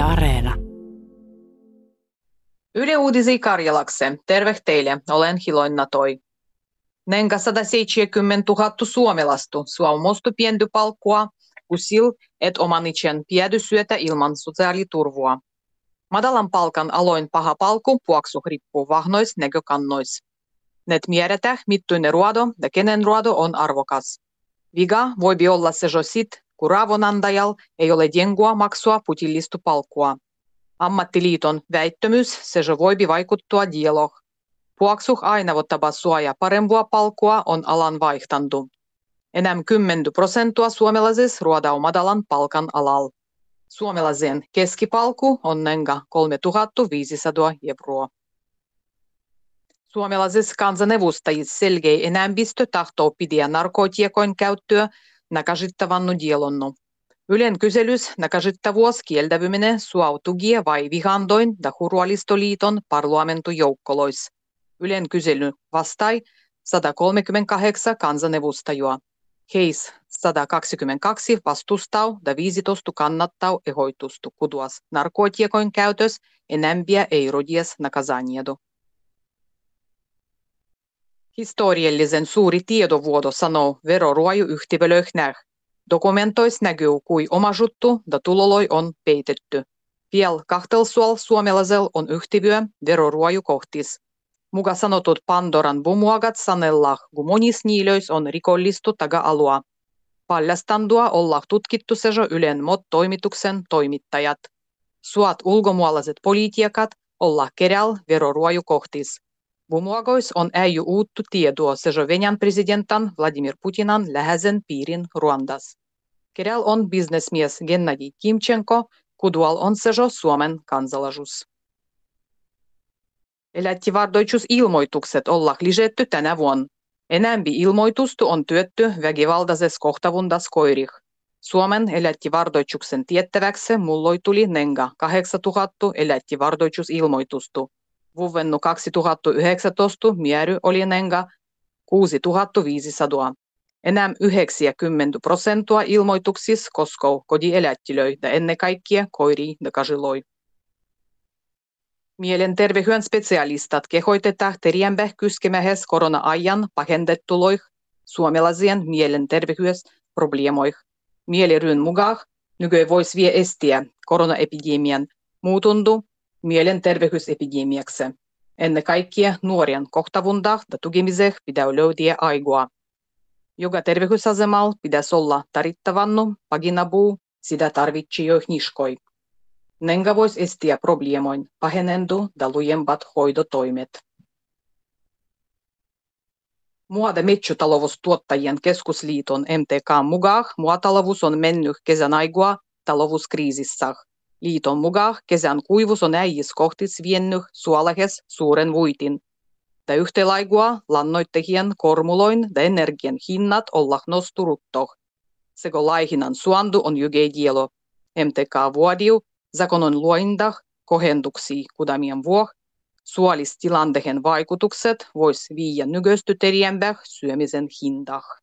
Yle Areena. Yle Uudisi Karjalakse. Terve teille, olen Hiloinna Toi. Nenga 170 000 suomalastu suomostu pienty palkkua, kusil et omanitsen piedyssyötä ilman sosiaaliturvua. Madalan palkan aloin paha palku puoksu riippuu vahnois näkökannois. Net miedetä, mittuinen ruodo ja kenen ruodo on arvokas. Viga voi olla se jo raavonantajal ei ole jengua maksua putillistu palkkua. Ammattiliiton väittämys se jo voi vaikuttua dialog. Puoksuh aina voittava suoja parempua palkkua on alan vaihtandu. Enää 10 prosentua suomalaises ruodau madalan palkan alal. Suomalaisen keskipalku on nenga 3500 euroa. Suomalaisissa kansanedustajissa selkeä enemmistö tahtoo pidä narkotiekoin käyttöä nakažittavannu dielonnu. Ylen kyselys nakažittavuus kieltävyminen suautugie vai vihandoin da Hurualistoliiton parlamentujoukkolois. Ylen kysely vastai 138 kansanedustajua. Heis 122 vastustau da 15 kannattau ehoitustu kuduas narkotiekoin käytös enempiä ei rodies nakazaniedo. Historiallisen suuri tiedovuoto sanoo veroruoju yhtivelöhnär. Dokumentois näkyy, kui omasuttu da tuloloi on peitetty. Viel kahtelsuol suomalaisel on yhtivyö veroruoju kohtis. Muka sanotut Pandoran bumuagat sanellah, kun monis niilöis on rikollistu taga-alua. Paljastandua ollah tutkittu sejo Ylen MOT-toimituksen toimittajat. Suat ulkomuolaiset politiikat ollah keräl veroruoju kohtis. Bumuagois on äijy uuttu tietoa sejo Venäjän presidentan Vladimir Putinan läheisen piirin Ruandas. Keräl on bisnesmies Gennadi Kimchenko, kudual on sejo Suomen kansalaisuus. Elättivardoitusilmoitukset ollaan lisätty tänä vuonna. Enämpi ilmoitustu on työtty väkivaltaisessa kohtavundas koirih. Suomen elättivardoituksen tiettäväksi mulloi tuli nenga 8000 elättivardoitusilmoitustu. Vuovennu 2019 miery oli nenga 6500. Enää 90 prosenttia ilmoituksissa koskoo kodielättilöitä ennen kaikkea koiri ja kasiloi. Mielenterveyden specialistat kehoitetaan teriämpää kyskemähes korona-ajan pahendettuloih suomalaisien mielenterveysprobleemoih. Mieliryn mukaan nykyään voisi vie estiä koronaepidemian muutundu mielenterveysepidemiaksi. Ennen kaikkea nuorien kohtavunda ja tukemiseen pitää löytää aikaa. Joka terveysasemalla pitäisi olla tarvittavannu paginapuu, sitä tarvitsee jo niskoi. Nenga voisi estää probleemoin pahenendu ja lujempat hoidotoimet. Muada metsätaloustuottajien keskusliiton MTK mukaan muotalavus on mennyt kesän aikaa talouskriisissä. Liiton mukaan kesän kuivus on äijis kohtis viennyt suolahes suuren vuitin. Ja yhtelaigua lannoittajien kormuloin ja energian hinnat olla nosturutto. Seko laihinan suandu on jygei dielo. MTK vuodiu zakonon luoindah kohenduksi kudamien vuoh, suolistilandehen vaikutukset vois viiä nygöstyteriembäh syömisen hindah.